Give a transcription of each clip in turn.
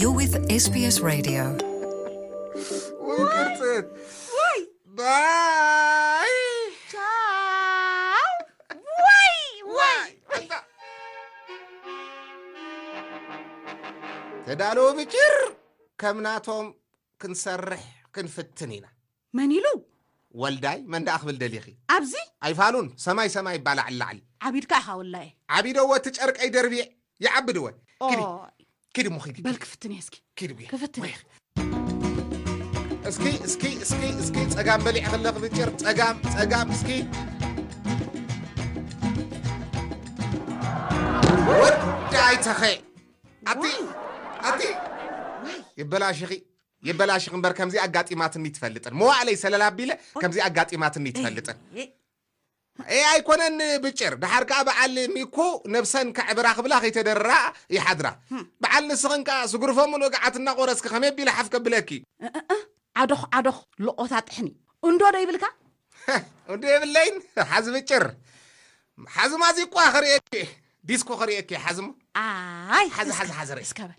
You're with SBS Radio. ውይ ቅርጽት ውይ ባይ ቻው ውይ ውይ ተዳለዎ ብጭር ከም ናቶም ክንሰርሕ ክንፍትን ኢና መን ኢሉ? ወልዳይ መን ደኣ ክብል ደሊኺ? ኣብዚ? ኣይፋሉን ሰማይ ሰማይ ይባላዕ ንላዕሊ። ዓቢድካ ኢኻ ወላየ። ዓቢደወ እቲ ጨርቀይ ደርቢየ ይዓቢ ድወ? ኪዲ ኦይ ኪዲ እሞ ኪዲ በል ክፍትን እየ እስኪ ኪዲ ጉየ ክፍትን እየ። እስኪ እስኪ እስኪ እስኪ ጸጋም በሊዕ ክለ ክብጭር ጸጋም ጸጋም እስኪ ወዳይ ተኸ ኣቲ ኣቲ ይበላሽኺ የበላሽኽ እምበር ከምዚኣ ኣጋጢማትኒ ኣይትፈልጥን። መዋእለይ ሰለል ኣቢለ ከምዚኣ ኣጋጢማትኒ ኣይትፈልጥን። ኤእ ኣይኮነን ብጭር ደሓር ከዓ በዓል ሚኩ ነብሰን ከዕብራ ክብላ ከይተደርራ ይሓድራ በዓል ንስኽን ከዓ ስጉርፎ ሙሉእ ገዓት እናቆረስኪ ከመይ ኣቢለ ሓፍ ከብለኪ እእእ ዓዶኽ ዓዶኽ ልቆታ ጥሕኒ እንዶ ዶ ይብልካ እንዶ የብለይን ሓዚ ብጭር ሓዚ ማዚቋ ክርእየኪ ዲስኮ ክርእየኪ ሓዚ እሞ ኣይ ሓዚ ሓዚ ሓዚ ርእይ እስከ በል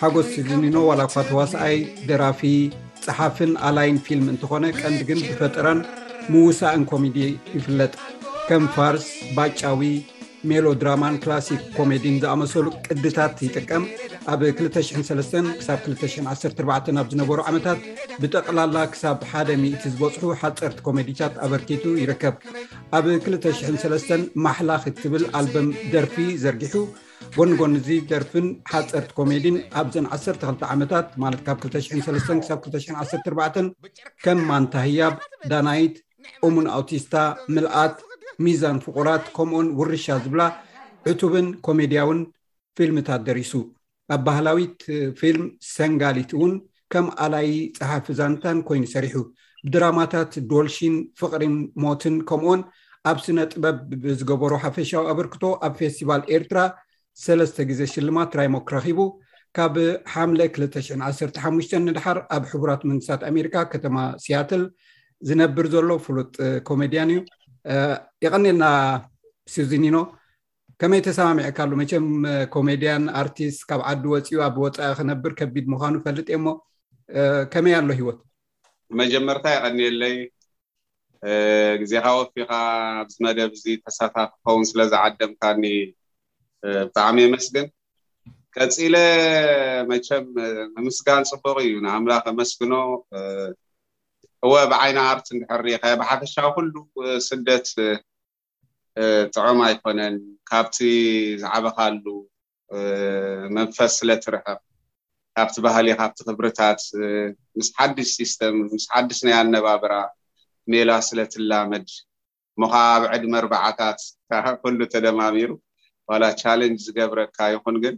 ሓጎስ ሲዚኒኖ ዋላ እኳ ተዋስኣይ፣ ደራፊ፣ ጸሓፍን ኣላይን ፊልም እንተኾነ ቀንዲ ግን ብፈጠራን ምውሳእን ኮሚዲ ይፍለጥ። ከም ፋርስ፣ ባጫዊ፣ ሜሎ ድራማን ክላሲክ ኮሜዲን ዝኣመሰሉ ቅድታት ይጥቀም። ኣብ 203 ክሳብ 214 ኣብ ዝነበሩ ዓመታት ብጠቕላላ ክሳብ ሓደ ሚእቲ ዝበፅሑ ሓፀርቲ ኮሜዲታት ኣበርኪቱ ይርከብ ኣብ 203 ማሕላ ክትብል ኣልበም ደርፊ ዘርጊሑ ጎኒ ጎኒ እዚ ደርፍን ሓፀርቲ ኮሜዲን ኣብዘን 12 ዓመታት ማለት ካብ 23 ክሳብ 214 ከም ማንታህያብ ዳናይት እሙን ኣውቲስታ ምልኣት ሚዛን ፍቁራት ከምኡውን ውርሻ ዝብላ ዕቱብን ኮሜድያውን ፊልምታት ደሪሱ ኣብ ባህላዊት ፊልም ሰንጋሊት እውን ከም ኣላዪ ጸሓፊ ዛንታን ኮይኑ ሰሪሑ። ብድራማታት ዶልሺን፣ ፍቕሪን ሞትን ከምኡውን ኣብ ስነ ጥበብ ብዝገበሮ ሓፈሻዊ ኣበርክቶ ኣብ ፌስቲቫል ኤርትራ ሰለስተ ግዜ ሽልማት ራይሞክ ረኺቡ። ካብ ሓምለ 2015 ንድሓር ኣብ ሕቡራት መንግስታት ኣሜሪካ ከተማ ሲያትል ዝነብር ዘሎ ፍሉጥ ኮሜድያን እዩ። የቐኔልና ሱዚኒኖ ከመይ ተሰማሚዐካሉ መቸም ኮሜድያን ኣርቲስት ካብ ዓዲ ወፅኡ ኣብ ወፃኢ ክነብር ከቢድ ምዃኑ ፈልጥ እየሞ ከመይ ኣሎ ሂወት መጀመርታ የቐኒየለይ ግዜኻ ወፊኻ ኣብዚ መደብ እዚ ተሳታፊ ክኸውን ስለ ዝዓደምካኒ ብጣዕሚ የመስግን ቀፂለ መቸም ንምስጋን ፅቡቕ እዩ ንኣምላኽ ኣመስግኖ እወ ብዓይኒ ኣርት እንድሕር ሪኸ ብሓፈሻዊ ኩሉ ስደት ጥዑም ኣይኮነን ካብቲ ዝዓበኻሉ መንፈስ ስለ ትርሕቕ ካብቲ ባህሊ ካብቲ ክብርታት ምስ ሓድሽ ሲስተም ምስ ሓድሽ ናይ ኣነባብራ ሜላ ስለ ትላመድ እሞ ኸዓ ኣብ ዕድመ ኣርባዓታት ኩሉ ተደማሚሩ ዋላ ቻለንጅ ዝገብረካ ይኹን ግን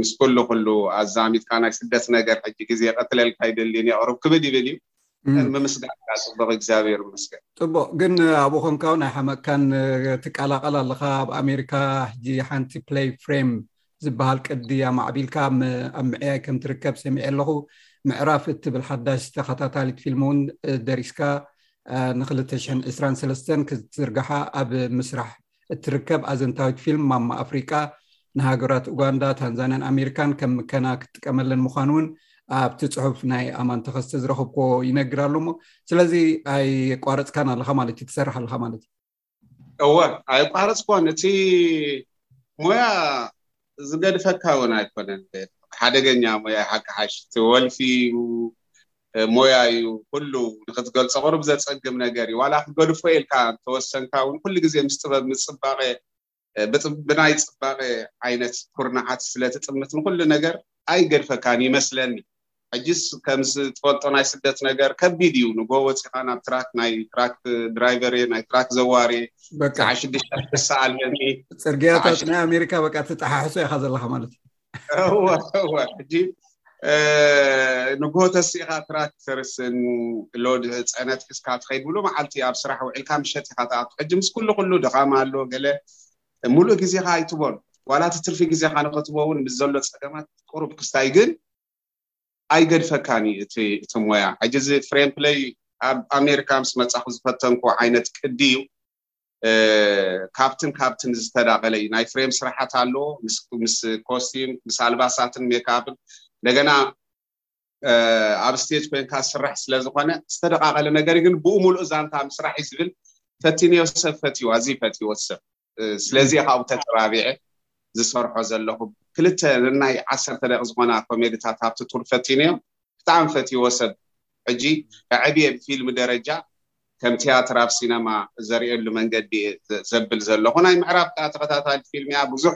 ምስ ኩሉ ኩሉ ኣዛሚድካ ናይ ስደት ነገር ሕጂ ግዜ ቀትለልካ ኣይደልን እየ ቅሩብ ክብድ ይብል እዩ ግን ብምስጋና ጽቡቅ እግዚኣብሔር ይመስገን ጽቡቅ ግን ኣብኡ ኮንካ እውን ኣይሓመቅካን ትቀላቀል ኣለካ ኣብ ኣሜሪካ ሕጂ ሓንቲ ፕሌይ ፍሬም ዝበሃል ቅዲ ኣማዕቢልካ ኣብ ምዕያይ ከም ትርከብ ሰሚዐ ኣለኹ ምዕራፍ እትብል ሓዳሽ ተኸታታሊት ፊልም እውን ደሪስካ ን223 ክትዝርግሓ ኣብ ምስራሕ እትርከብ ኣዘንታዊት ፊልም ማማ ኣፍሪቃ ንሃገራት ኡጋንዳ፣ ታንዛንያን ኣሜሪካን ከም ምከና ክትጥቀመለን ምዃኑ እውን ኣብቲ ፅሑፍ ናይ ኣማን ተኸስተ ዝረኽብኮ ይነግር ኣሎ እሞ ስለዚ ኣይቋረፅካን ኣለኻ ማለት እዩ ትሰርሕ ኣለኻ ማለት እዩ እወ ኣይቋረፅኮን እቲ ሞያ ዝገድፈካ እውን ኣይኮነን ሓደገኛ ሞያ ሓቂ ሓሽ እቲ ወልፊ እዩ ሞያ እዩ ኩሉ ንክትገልፆ ቅሩብ ዘፀግም ነገር እዩ ዋላ ክገድፎ ኢልካ እንተወሰንካ እውን ኩሉ ግዜ ምስ ጥበብ ምፅባቐ ብናይ ፅባቐ ዓይነት ኩርናዓት ስለትጥምት ንኩሉ ነገር ኣይገድፈካን ይመስለኒ ሕጂስ ከምስ ትፈልጦ ናይ ስደት ነገር ከቢድ እዩ ንጎ ወጺኻ ናብ ትራክ ናይ ትራክ ድራይቨርየ ናይ ትራክ ዘዋርየ ሰዓ ሽዱሽተ ክሳ ኣለኒ ጽርግያታት ናይ ኣሜሪካ በቃ ትጠሓሕሶ ኢኻ ዘለኻ ማለት እዩ እወ ሕጂ ንግሆ ተሲእኻ ትራክ ክርስን ሎድ ፀዕነት ሒዝካ ትኸይድ ብሉ መዓልቲ ኣብ ስራሕ ውዒልካ ምሸት ኢኻ ትኣቱ ሕጂ ምስ ኩሉ ኩሉ ድኻም ኣሎ ገለ ሙሉእ ግዜኻ ኣይትቦን ዋላ እቲ ትርፊ ግዜኻ ንኸትቦ እውን ምስ ዘሎ ፀገማት ቁሩብ ክስታይ ግን ኣይገድፈካን እዩ እቲ እቲ ሞያ ሕጂ እዚ ፍሬም ፕለይ ኣብ ኣሜሪካ ምስ መጻኹ ዝፈተንኩ ዓይነት ቅዲ እዩ ካብትን ካብትን ዝተዳቀለ እዩ ናይ ፍሬም ስራሓት ኣሎ ምስ ኮስቲም ምስ ኣልባሳትን ሜካፕን እንደገና ኣብ ስቴጅ ኮንካ ዝስራሕ ስለ ዝኾነ ዝተደቃቀለ ነገር ግን ብኡ ሙሉእ ዛንታ ምስራሕ እዩ ዝብል ፈቲንዮ ሰብ ፈትይዋ እዚ ፈትይዎ ሰብ ስለዚ ካብኡ ተጠራቢዐ ዝሰርሖ ዘለኹ ክልተ ንናይ ዓሰርተ ደቂ ዝኾና ኮሜድታት ኣብቲ ቱር ፈቲነዮ ብጣዕሚ ፈትዎ ሰብ ሕጂ ዕብየ ብፊልም ደረጃ ከም ትያትር ኣብ ሲነማ ዘርእየሉ መንገዲ ዘብል ዘለኹ ናይ ምዕራብ ከዓ ተኸታታሊ ፊልም እያ ብዙሕ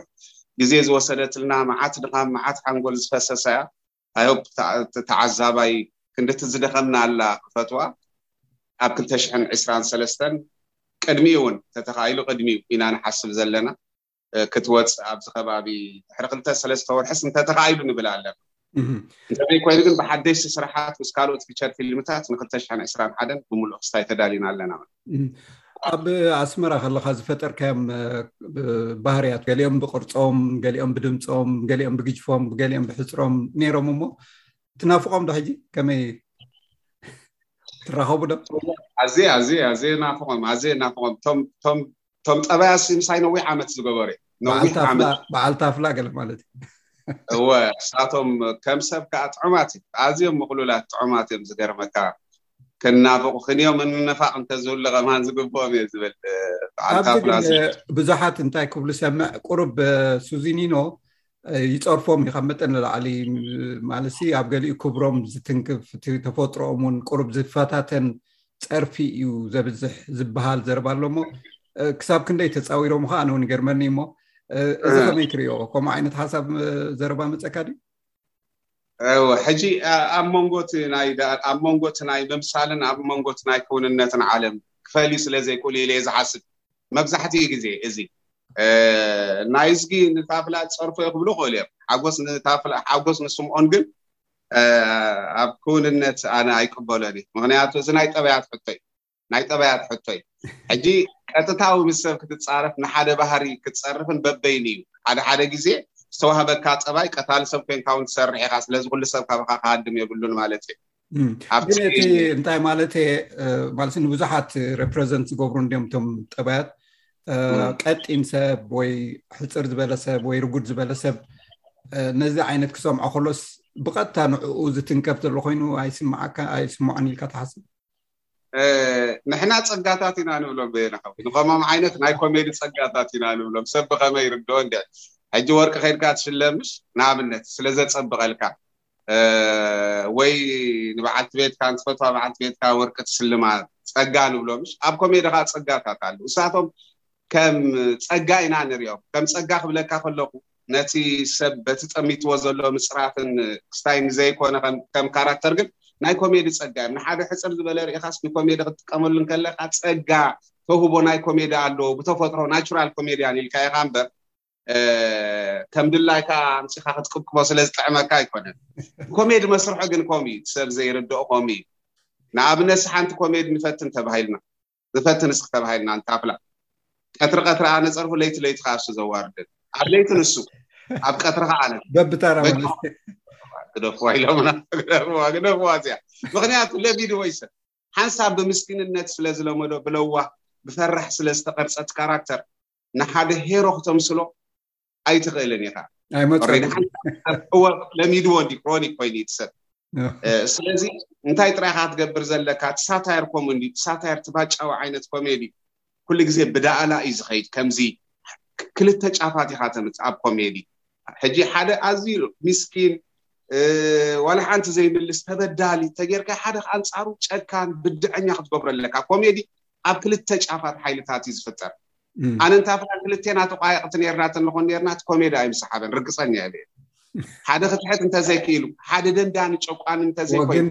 ግዜ ዝወሰደትልና መዓት ድኻም መዓት ሓንጎል ዝፈሰሳ እያ ኣይ ሆፕ ተዓዛባይ ክንድቲ ዝደኸምና ኣላ ክፈትዋ ኣብ ክልተ ሽሕን ዕስራን ሰለስተን ቅድሚኡ ውን ተተኻኢሉ ቅድሚኡ ኢና ንሓስብ ዘለና ክትወጽእ ኣብዚ ከባቢ ድሕሪ ክልተ ሰለስተ ወርሕስ እንተተኻኢሉ ንብል ኣለና እንተዘይ ኮይኑ ግን ብሓደሽቲ ስራሓት ምስ ካልኦት ፊቸር ፊልምታት ን ክልተ ሽሕን ዕስራን ሓደን ብምሉእ ክስታይ ተዳሊና ኣለና ኣብ ኣስመራ ከለካ ዝፈጠርካዮም ባህርያት ገሊኦም ብቅርፆም ገሊኦም ብድምፆም ገሊኦም ብግጅፎም ገሊኦም ብሕፅሮም ነይሮም እሞ ትናፍቆም ዶ ሕጂ ከመይ ትራኸቡ ዶ ኣዘ ኣዘ ኣዘ ናፍቆም ኣዘ ናፍቆም ቶም እቶም ጠባያ ሲ ምሳይ ነዊሕ ዓመት ዝገበሩ ነዊሕ ዓመት በዓል ታፍላ ገለ ማለት እዩ እወ እሳቶም ከም ሰብ ከዓ ጥዑማት እዮም ኣዝዮም ምቕሉላት ጥዑማት እዮም ዝገርመካ ክናፍቑኽን እዮም እንነፋቕ እንተዝህሉ ከማን ዝግብኦም እየ ዝብል ኣብዚ ግን ብዙሓት እንታይ ክብሉ ሰምዕ ቁሩብ ሱዚኒኖ ይፀርፎም እዩ ካብ መጠን ንላዕሊ ማለት ኣብ ገሊኡ ክብሮም ዝትንክፍ እቲ ተፈጥሮኦም እውን ቁሩብ ዝፈታተን ፀርፊ እዩ ዘብዝሕ ዝበሃል ዘረባ ኣሎ እሞ ክሳብ ክንደይ ተፃዊሮም ከ ኣነ እውን ይገርመኒ እሞ እዚ ከመይ ትሪኦ ከምኡ ዓይነት ሓሳብ ዘረባ መፀካ ድዩ እወ ሕጂ ኣብ መንጎቲ ናይ ኣብ መንጎቲ ናይ ምምሳልን ኣብ መንጎቲ ናይ ክውንነትን ዓለም ክፈልዩ ስለ ዘይክእሉ ኢለ ዝሓስብ መብዛሕትኡ ግዜ እዚ ናይዝጊ ንታፍላ ጸርፎ እዩ ክብሉ ክእሉ እዮም ሓጎስ ንታፍላ ሓጎስ ንስምኦን ግን ኣብ ክውንነት ኣነ ኣይቅበሎን እዩ ምክንያቱ እዚ ናይ ጠበያት ሕቶ እዩ ናይ ጠባያት ሕቶ እዩ ሕጂ ቀጥታዊ ምስ ሰብ ክትጻረፍ ንሓደ ባህሪ ክትጸርፍን በበይኑ እዩ ሓደ ሓደ ግዜ ዝተዋህበካ ጠባይ ቀታሊ ሰብ ኮንካ እውን ትሰርሕ ኢኻ ስለዚ ኩሉ ሰብ ካባኻ ክሃድም የብሉን ማለት እዩ ኣብቲ እንታይ ማለት ማለት ንብዙሓት ሬፕሬዘንት ዝገብሩ እንዲዮም እቶም ጠባያት ቀጢን ሰብ ወይ ሕፅር ዝበለ ሰብ ወይ ርጉድ ዝበለ ሰብ ነዚ ዓይነት ክሰምዖ ከሎስ ብቐጥታ ንዕኡ ዝትንከፍ ዘሎ ኮይኑ ኣይስማዓካ ኣይስምዖን ኢልካ ትሓስብ ንሕና ጸጋታት ኢና ንብሎም በየነ ሓወይ ንከሞም ዓይነት ናይ ኮሜዲ ጸጋታት ኢና ንብሎም ሰብ ብከመይ ይርድኦ እንዲ ሕጂ ወርቂ ከድካ ትሽለምሽ ንኣብነት ስለ ዘጸብቀልካ ወይ ንበዓልቲ ቤትካ ንትፈትዋ በዓልቲ ቤትካ ወርቂ ትስልማ ጸጋ ንብሎምሽ ኣብ ኮሜዲ ከኣ ጸጋታት ኣለዉ እሳቶም ከም ጸጋ ኢና ንሪኦም ከም ጸጋ ክብለካ ከለኩ ነቲ ሰብ በቲ ጠሚትዎ ዘሎ ምጽራፍን ክስታይ ንዘይኮነ ከም ካራክተር ግን ናይ ኮሜዲ ጸጋ እዮም ንሓደ ሕጽር ዝበለ ርኢኻስ ንኮሜዲ ክትጥቀመሉ እንከለካ ጸጋ ተውህቦ ናይ ኮሜዲ ኣለዎ ብተፈጥሮ ናቹራል ኮሜድያን ኢልካ ኢኻ እምበር ከም ድላይካ ኣምፂኻ ክትቅብቅቦ ስለ ዝጥዕመካ ኣይኮነን ኮሜዲ መስርሖ ግን ከምኡ እዩ ሰብ ዘይርድኦ ከምኡ እዩ ንኣብነት ሓንቲ ኮሜዲ ንፈትን ተባሂልና ዝፈቲ ንስኪ ተባሂልና እንተ ኣፍላ ቀትሪ ቀትሪ ኣነ ጸርፉ ለይቲ ለይቲ ከኣ እሱ ዘዋርደን ኣብ ለይቲ ንሱ ኣብ ቀትሪ ከኣ ኣነ በብታራ ግደፍዋ ኢሎምና ግደፍዋ ግደፍዋ እዚኣ ምክንያቱ ለቢድ ወይ ሰብ ሓንሳብ ብምስኪንነት ስለ ዝለመዶ ብለዋህ ብፈራሕ ስለ ዝተቐርጸት ካራክተር ንሓደ ሄሮ ክተምስሎ ኣይትኽእልን ኢኻ ለሚድዎ እንዲ ክሮኒክ ኮይኑ እዩ ትሰብ ስለዚ እንታይ ጥራይ ኢኻ ክትገብር ዘለካ እቲ ሳታየር ከምኡ እንዲ ሳታየር ትባጫዊ ዓይነት ኮሜዲ ኩሉ ግዜ ብዳእላ እዩ ዝኸይድ ከምዚ ክልተ ጫፋት ኢኻ ተምፅ ኣብ ኮሜዲ ሕጂ ሓደ ኣዝዩ ሚስኪን ዋላ ሓንቲ ዘይምልስ ተበዳሊ ተጌርካ ሓደ ኣንፃሩ ጨካን ብድዐኛ ክትገብሮ ኣለካ ኮሜዲ ኣብ ክልተ ጫፋት ሓይልታት እዩ ዝፍጠር ኣነ እንታ ፍላ ክልቴና ተቋየቕቲ ኔርና ተንኾን ኔርና እቲ ኮሜዲ ኣይምሰሓበን ርግጸኛ እየ ብየ ሓደ ክትሕት እንተዘይክኢሉ ሓደ ደንዳኒ ጨቋኒ እንተዘይኮይኑ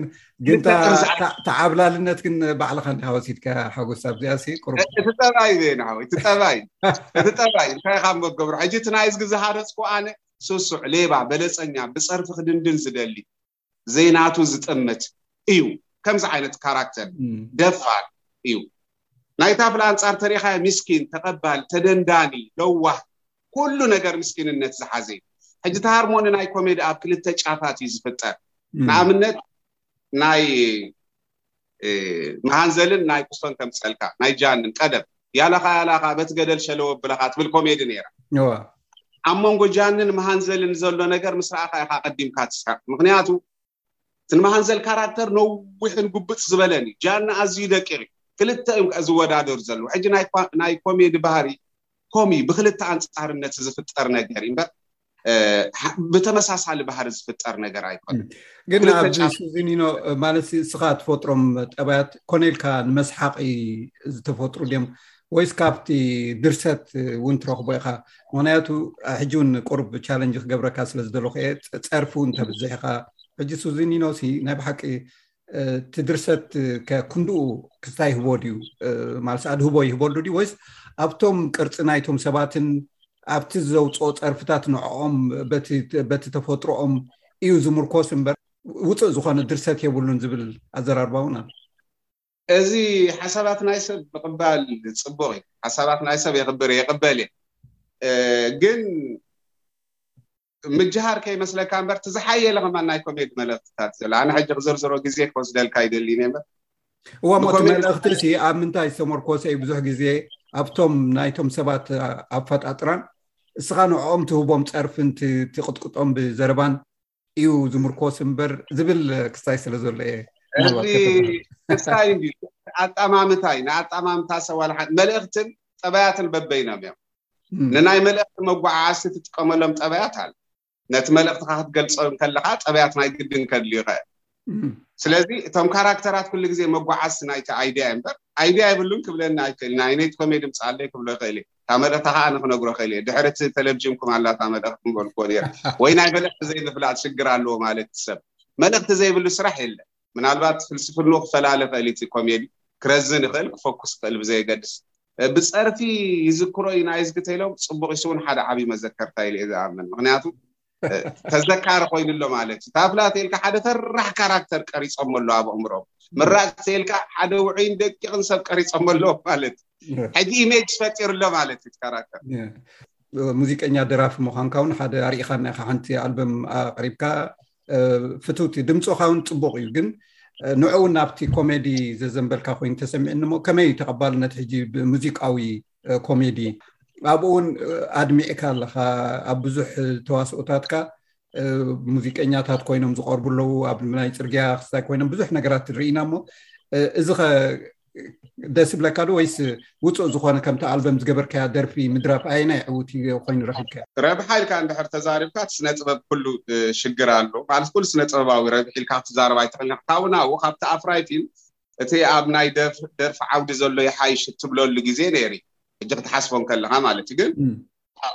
ተዓብላልነት ግን ባዕልካ እንዳ ወሲድካ ሓጎስ ኣብዚኣ ሲ ቅሩብ እቲ ጠባይ እዩ ናወ እቲ ጠባይ እቲ ጠባይ እንታይ ካብ መገብሮ ሕጂ እቲ ናይዝጊ ዝሃረፅኩ ኣነ ስሱዕ ሌባ በለፀኛ ብፀርፊ ክድንድን ዝደሊ ዘይናቱ ዝጥምት እዩ ከምዚ ዓይነት ካራክተር ደፋር እዩ ናይታ ብልኣንጻር ተሪኻዮ ሚስኪን ተቐባል ተደንዳኒ ለዋህ ኩሉ ነገር ምስኪንነት ዝሓዘ እዩ ሕጂ እቲ ሃርሞኒ ናይ ኮሜዲ ኣብ ክልተ ጫፋት እዩ ዝፍጠር ንኣብነት ናይ መሃንዘልን ናይ ኩስቶን ከምጸልካ ናይ ጃንን ቀደም ያላኻ ያላኻ በቲ ገደል ሸለወ ኣብለኻ ትብል ኮሜዲ ነይራ ኣብ መንጎ ጃንን መሃንዘልን ዘሎ ነገር ምስ ረኣኻ ኢኻ ቀዲምካ ትስሕቕ ምክንያቱ እቲ ንመሃንዘል ካራክተር ነዊሕን ጉብጥ ዝበለን እዩ ጃን ኣዝዩ ደቂቕ እዩ ክልተ እዮም ከ ዝወዳደሩ ዘለዉ ሕጂ ናይ ኮሜዲ ባህሪ ኮሚ ብክልተ ኣንጻርነት ዝፍጠር ነገር እዩ እምበር ብተመሳሳሊ ባህሪ ዝፍጠር ነገር ኣይኮነ ግን ኣብዚኒኖ ማለት ስኻ ትፈጥሮም ጠባያት ኮነ ኢልካ ንመስሓቂ ዝተፈጥሩ ድም ወይስ ካብቲ ድርሰት እውን ትረኽቦ ኢኻ ምክንያቱ ሕጂ እውን ቅሩብ ቻለንጅ ክገብረካ ስለ ዝደለኩ እየ ፀርፊ እውን ተብዝሕ ኢኻ ሕጂ ሱዚኒኖ ሲ ናይ ብሓቂ እቲ ድርሰት ክንድኡ ክስታ ይህቦ ድዩ ማለት ኣድህቦ ይህበሉ ድዩ ወይስ ኣብቶም ቅርፂ ናይቶም ሰባትን ኣብቲ ዘውፅኦ ፀርፍታት ንዕኦም በቲ ተፈጥሮኦም እዩ ዝምርኮስ እምበር ውፅእ ዝኮነ ድርሰት የብሉን ዝብል ኣዘራርባ እውን ኣሎ እዚ ሓሳባት ናይ ሰብ ምቕባል ፅቡቕ እዩ ሓሳባት ናይ ሰብ የቕብር የቕበል እየ ግን ምጅሃር ከይመስለካ እምበር እቲ ዝሓየለ ከማን ናይ ኮሜዲ መልእኽትታት ዘለ ኣነ ሕጂ ክዝርዝሮ ግዜ ክወስደልካ ይደልዩ ነበር እዋ ሞቲ መልእኽቲ ሲ ኣብ ምንታይ ዝተመርኮሰ እዩ ብዙሕ ግዜ ኣብቶም ናይቶም ሰባት ኣፈጣጥራን እስኻ ንዕኦም ትህቦም ፀርፍን ትቕጥቅጦም ብዘረባን እዩ ዝምርኮስ እምበር ዝብል ክስታይ ስለ ዘሎ እየ ክስታይ ኣጣማምታይ ንኣጣማምታ ሰዋልሓን መልእኽትን ጠባያትን በበይኖም እዮም ንናይ መልእኽቲ መጓዓዓዝቲ ትጥቀመሎም ጠባያት ኣሉ ነቲ መልእኽትኻ ክትገልጾ ከለኻ ጠባያት ናይ ግድን ከድልዩ ይኽእል ስለዚ እቶም ካራክተራት ኩሉ ግዜ መጓዓዝቲ ናይቲ ኣይድያ እዩ እምበር ኣይድያ የብሉን ክብለኒ ኣይክእል ናይ ነይቲ ኮሜ ድምፂ ኣለይ ክብሎ ይኽእል እዩ እታ መልእኽታ ከዓ ኣነ ክነግሮ ክእል እየ ድሕሪ እቲ ተለብጅምኩም ኣላታ መልእኽቲ ምበልክዎ ነረ ወይ ናይ መልእኽቲ ዘይምፍላጥ ሽግር ኣለዎ ማለት ሰብ መልእኽቲ ዘይብሉ ስራሕ የለን ምናልባት ፍልስፍንኡ ክፈላለ ይኽእል እዩ እቲ ኮሜዲ ክረዝን ይኽእል ክፈኩስ ይኽእል ብዘየገድስ ብጸርፊ ይዝክሮ እዩ ናይዝጊ ተይሎም ጽቡቕ ይስውን ሓደ ዓብይ መዘከርታ ኢለ ዝኣምን ምክንያቱ ተዘካሪ ኮይኑ ኣሎ ማለት እዩ ታፍላ ተልካ ሓደ ፈራሕ ካራክተር ቀሪጾሞ ኣሎ ኣብ ኣእምሮም ምራቅ ተልካ ሓደ ውዑይን ደቂቕን ሰብ ቀሪጾሞ ኣሎ ማለት እዩ ሕጂ ኢሜጅ ፈጢሩ ኣሎ ማለት እዩ ካራክተር ሙዚቀኛ ደራፊ ምዃንካ እውን ሓደ ኣርኢኻና ኢኻ ሓንቲ ኣልበም ኣቕሪብካ ፍትውቲ ድምፆካ እውን ፅቡቅ እዩ ግን ንዑ እውን ናብቲ ኮሜዲ ዘዘንበልካ ኮይኑ ተሰሚዕኒ ሞ ከመይ ተቐባልነት ሕጂ ብሙዚቃዊ ኮሜዲ ኣብኡ እውን ኣድሚዕካ ኣለካ ኣብ ብዙሕ ተዋስኦታትካ ሙዚቀኛታት ኮይኖም ዝቀርቡ ኣለዉ ኣብ ናይ ፅርግያ ክስታይ ኮይኖም ብዙሕ ነገራት ንርኢና እሞ እዚ ከ ደስ ብለካ ዶ ወይስ ውፁእ ዝኾነ ከምቲ ኣልበም ዝገበርካያ ደርፊ ምድራፍ ኣየናይ ዕውት ኮይኑ ረኪብካ ረብሓ ኢልካ እንድሕር ተዛሪብካ እቲ ስነ ጥበብ ኩሉ ሽግር ኣሎ ማለት ኩሉ ስነ ጥበባዊ ረብሒ ኢልካ ክትዛረብ ኣይትኽእልን ካብውን ኣብኡ ካብቲ ኣፍራይ ፊልም እቲ ኣብ ናይ ደርፊ ዓውዲ ዘሎ ይሓይሽ እትብለሉ ግዜ ነይሪ ሕጂ ክትሓስቦ ከለካ ማለት እዩ ግን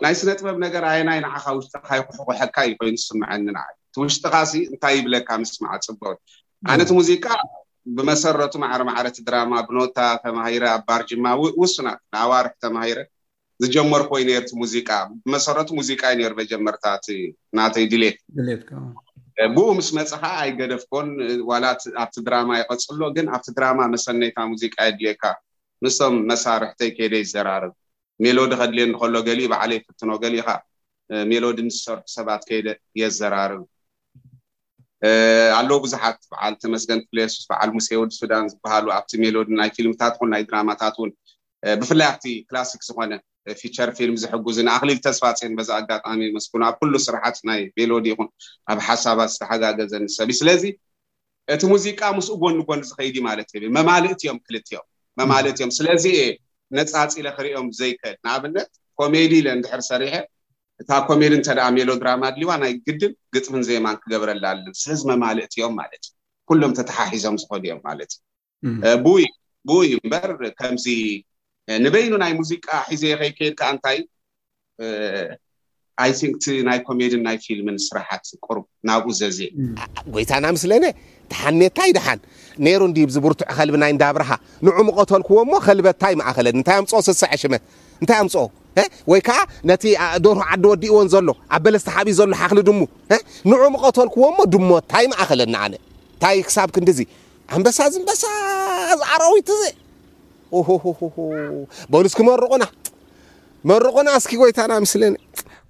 ናይ ስነጥበብ ነገር ኣየናይ ንዓኻ ውሽጥኻ ይኹሕኹሐካ እዩ ኮይኑ ዝስመዐኒ ንዓይ እቲ ውሽጥኻ ሲ እንታይ ይብለካ ምስማዕ ፅብቅ እዩ ኣነ እቲ ሙዚቃ ብመሰረቱ ማዕረ ማዕረ እቲ ድራማ ብኖታ ተማሂረ ኣብ ባር ጅማ ውሱናት ንኣዋርሕ ተማሂረ ዝጀመርክዎ እዩ ነይሩ እቲ ሙዚቃ ብመሰረቱ ሙዚቃ እዩ ነይሩ መጀመርታ እቲ ናተይ ድሌት ብኡ ምስ መፀ ከዓ ኣይገደፍኮን ዋላ ኣብቲ ድራማ ይቐፅሎ ግን ኣብቲ ድራማ መሰነይታ ሙዚቃ የድልየካ ምስቶም መሳርሕተይ ከይደ ይዘራርብ ሜሎዲ ከድልየኒ ከሎ ገሊኡ ባዕለይ ይፍትኖ ገሊኡ ከኣ ሜሎዲ ምስ ዝሰርሑ ሰባት ከይደ የዘራርብ ኣለዉ ብዙሓት በዓል ተመስገን ክፍለየሱስ በዓል ሙሴ ወዲ ሱዳን ዝበሃሉ ኣብቲ ሜሎዲ ናይ ፊልምታት ኹን ናይ ድራማታት እውን ብፍላይ ኣብቲ ክላሲክ ዝኾነ ፊቸር ፊልም ዝሕጉዚ ንኣኽሊል ተስፋጼን በዚ ኣጋጣሚ የመስግኖ ኣብ ኩሉ ስራሓት ናይ ሜሎዲ ይኹን ኣብ ሓሳባት ዝተሓጋገዘኒ ሰብ እዩ ስለዚ እቲ ሙዚቃ ምስኡ ጎኒ ጎኒ ዝኸይድ እዩ ማለት እየ መማልእቲ እዮም ክልቲኦም መማልእቲ እዮም ስለዚ እየ ነፃፂለ ክሪኦም ዘይክእል ንኣብነት ኮሜዲ ኢለ እንድሕር ሰሪሐ እታ ኮሜዲ እንተ ደኣ ሜሎድራማ ኣድልዋ ናይ ግድን ግጥምን ዜማን ክገብረላ ኣለኒ ስለዚ መማልእቲ እዮም ማለት እዩ ኩሎም ተተሓሒዞም ዝኸዱ እዮም ማለት እዩ ብኡ ብኡ እዩ እምበር ከምዚ ንበይኑ ናይ ሙዚቃ ሒዘ ከይከይድ ከዓ እንታይ ኣይ ቲንክ እቲ ናይ ኮሜድን ናይ ፊልምን ስራሓት ቁሩብ ናብኡ ዘዜ ጎይታና ምስለነ ተሓኔታይ ደሓን ነይሩ እንዲ ብዚ ብርቱዕ ከልቢ ናይ እንዳ ኣብርሃ ንዑ ምቐተልክዎ እሞ ከልበታይ መኣኸለኒ እንታይ ኣምፅኦ ስስዐ ሽመት እንታይ ኣምፅኦ ወይ ከዓ ነቲ ዶርሆ ዓዲ ወዲእዎን ዘሎ ኣብ በለስ ተሓቢኡ ዘሎ ሓኽሊ ድሙ ንዑ ምቐተልክዎ እሞ ድሞ ታይ መኣኸለኒ ኣነ ታይ ክሳብ ክንድዚ ኣንበሳ ዝንበሳ እዚ ኣራዊት እዚ ኦሆሆሆ በሉ እስኪ መርቑና መርቑና እስኪ ጎይታና ምስልን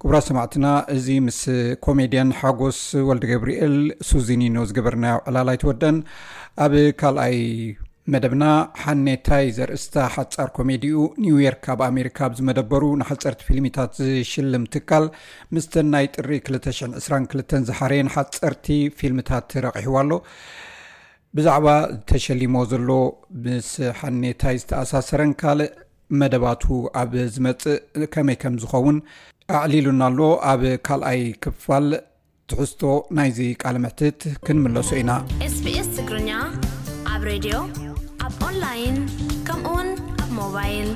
ክቡራት ሰማዕትና እዚ ምስ ኮሜድያን ሓጎስ ወልዲ ገብርኤል ሱዚኒኖ ዝገበርናዮ ዕላል ኣይትወደን ኣብ ካልኣይ መደብና ሓኔታይ ዘርእስታ ሓፃር ኮሜዲኡ ኒውዮርክ ኣብ ኣሜሪካ ብ ዝመደበሩ ንሓፀርቲ ፊልሚታት ዝሽልም ትካል ምስተናይ ጥሪ 222 ዝሓረየን ሓፀርቲ ፊልምታት ረቂሕዋ ኣሎ ብዛዕባ ተሸሊሞ ዘሎ ምስ ሓኔታይ ዝተኣሳሰረን ካልእ መደባቱ ኣብ ዝመፅእ ከመይ ከም ዝኸውን ኣዕሊሉና ኣሎ ኣብ ካልኣይ ክፋል ትሕዝቶ ናይዚ ቃል ምሕትት ክንምለሶ ኢና ስስ ትግርኛ ኣብ ሬድዮ ኣብ ኦንላይን ከምኡውን ኣብ ሞባይል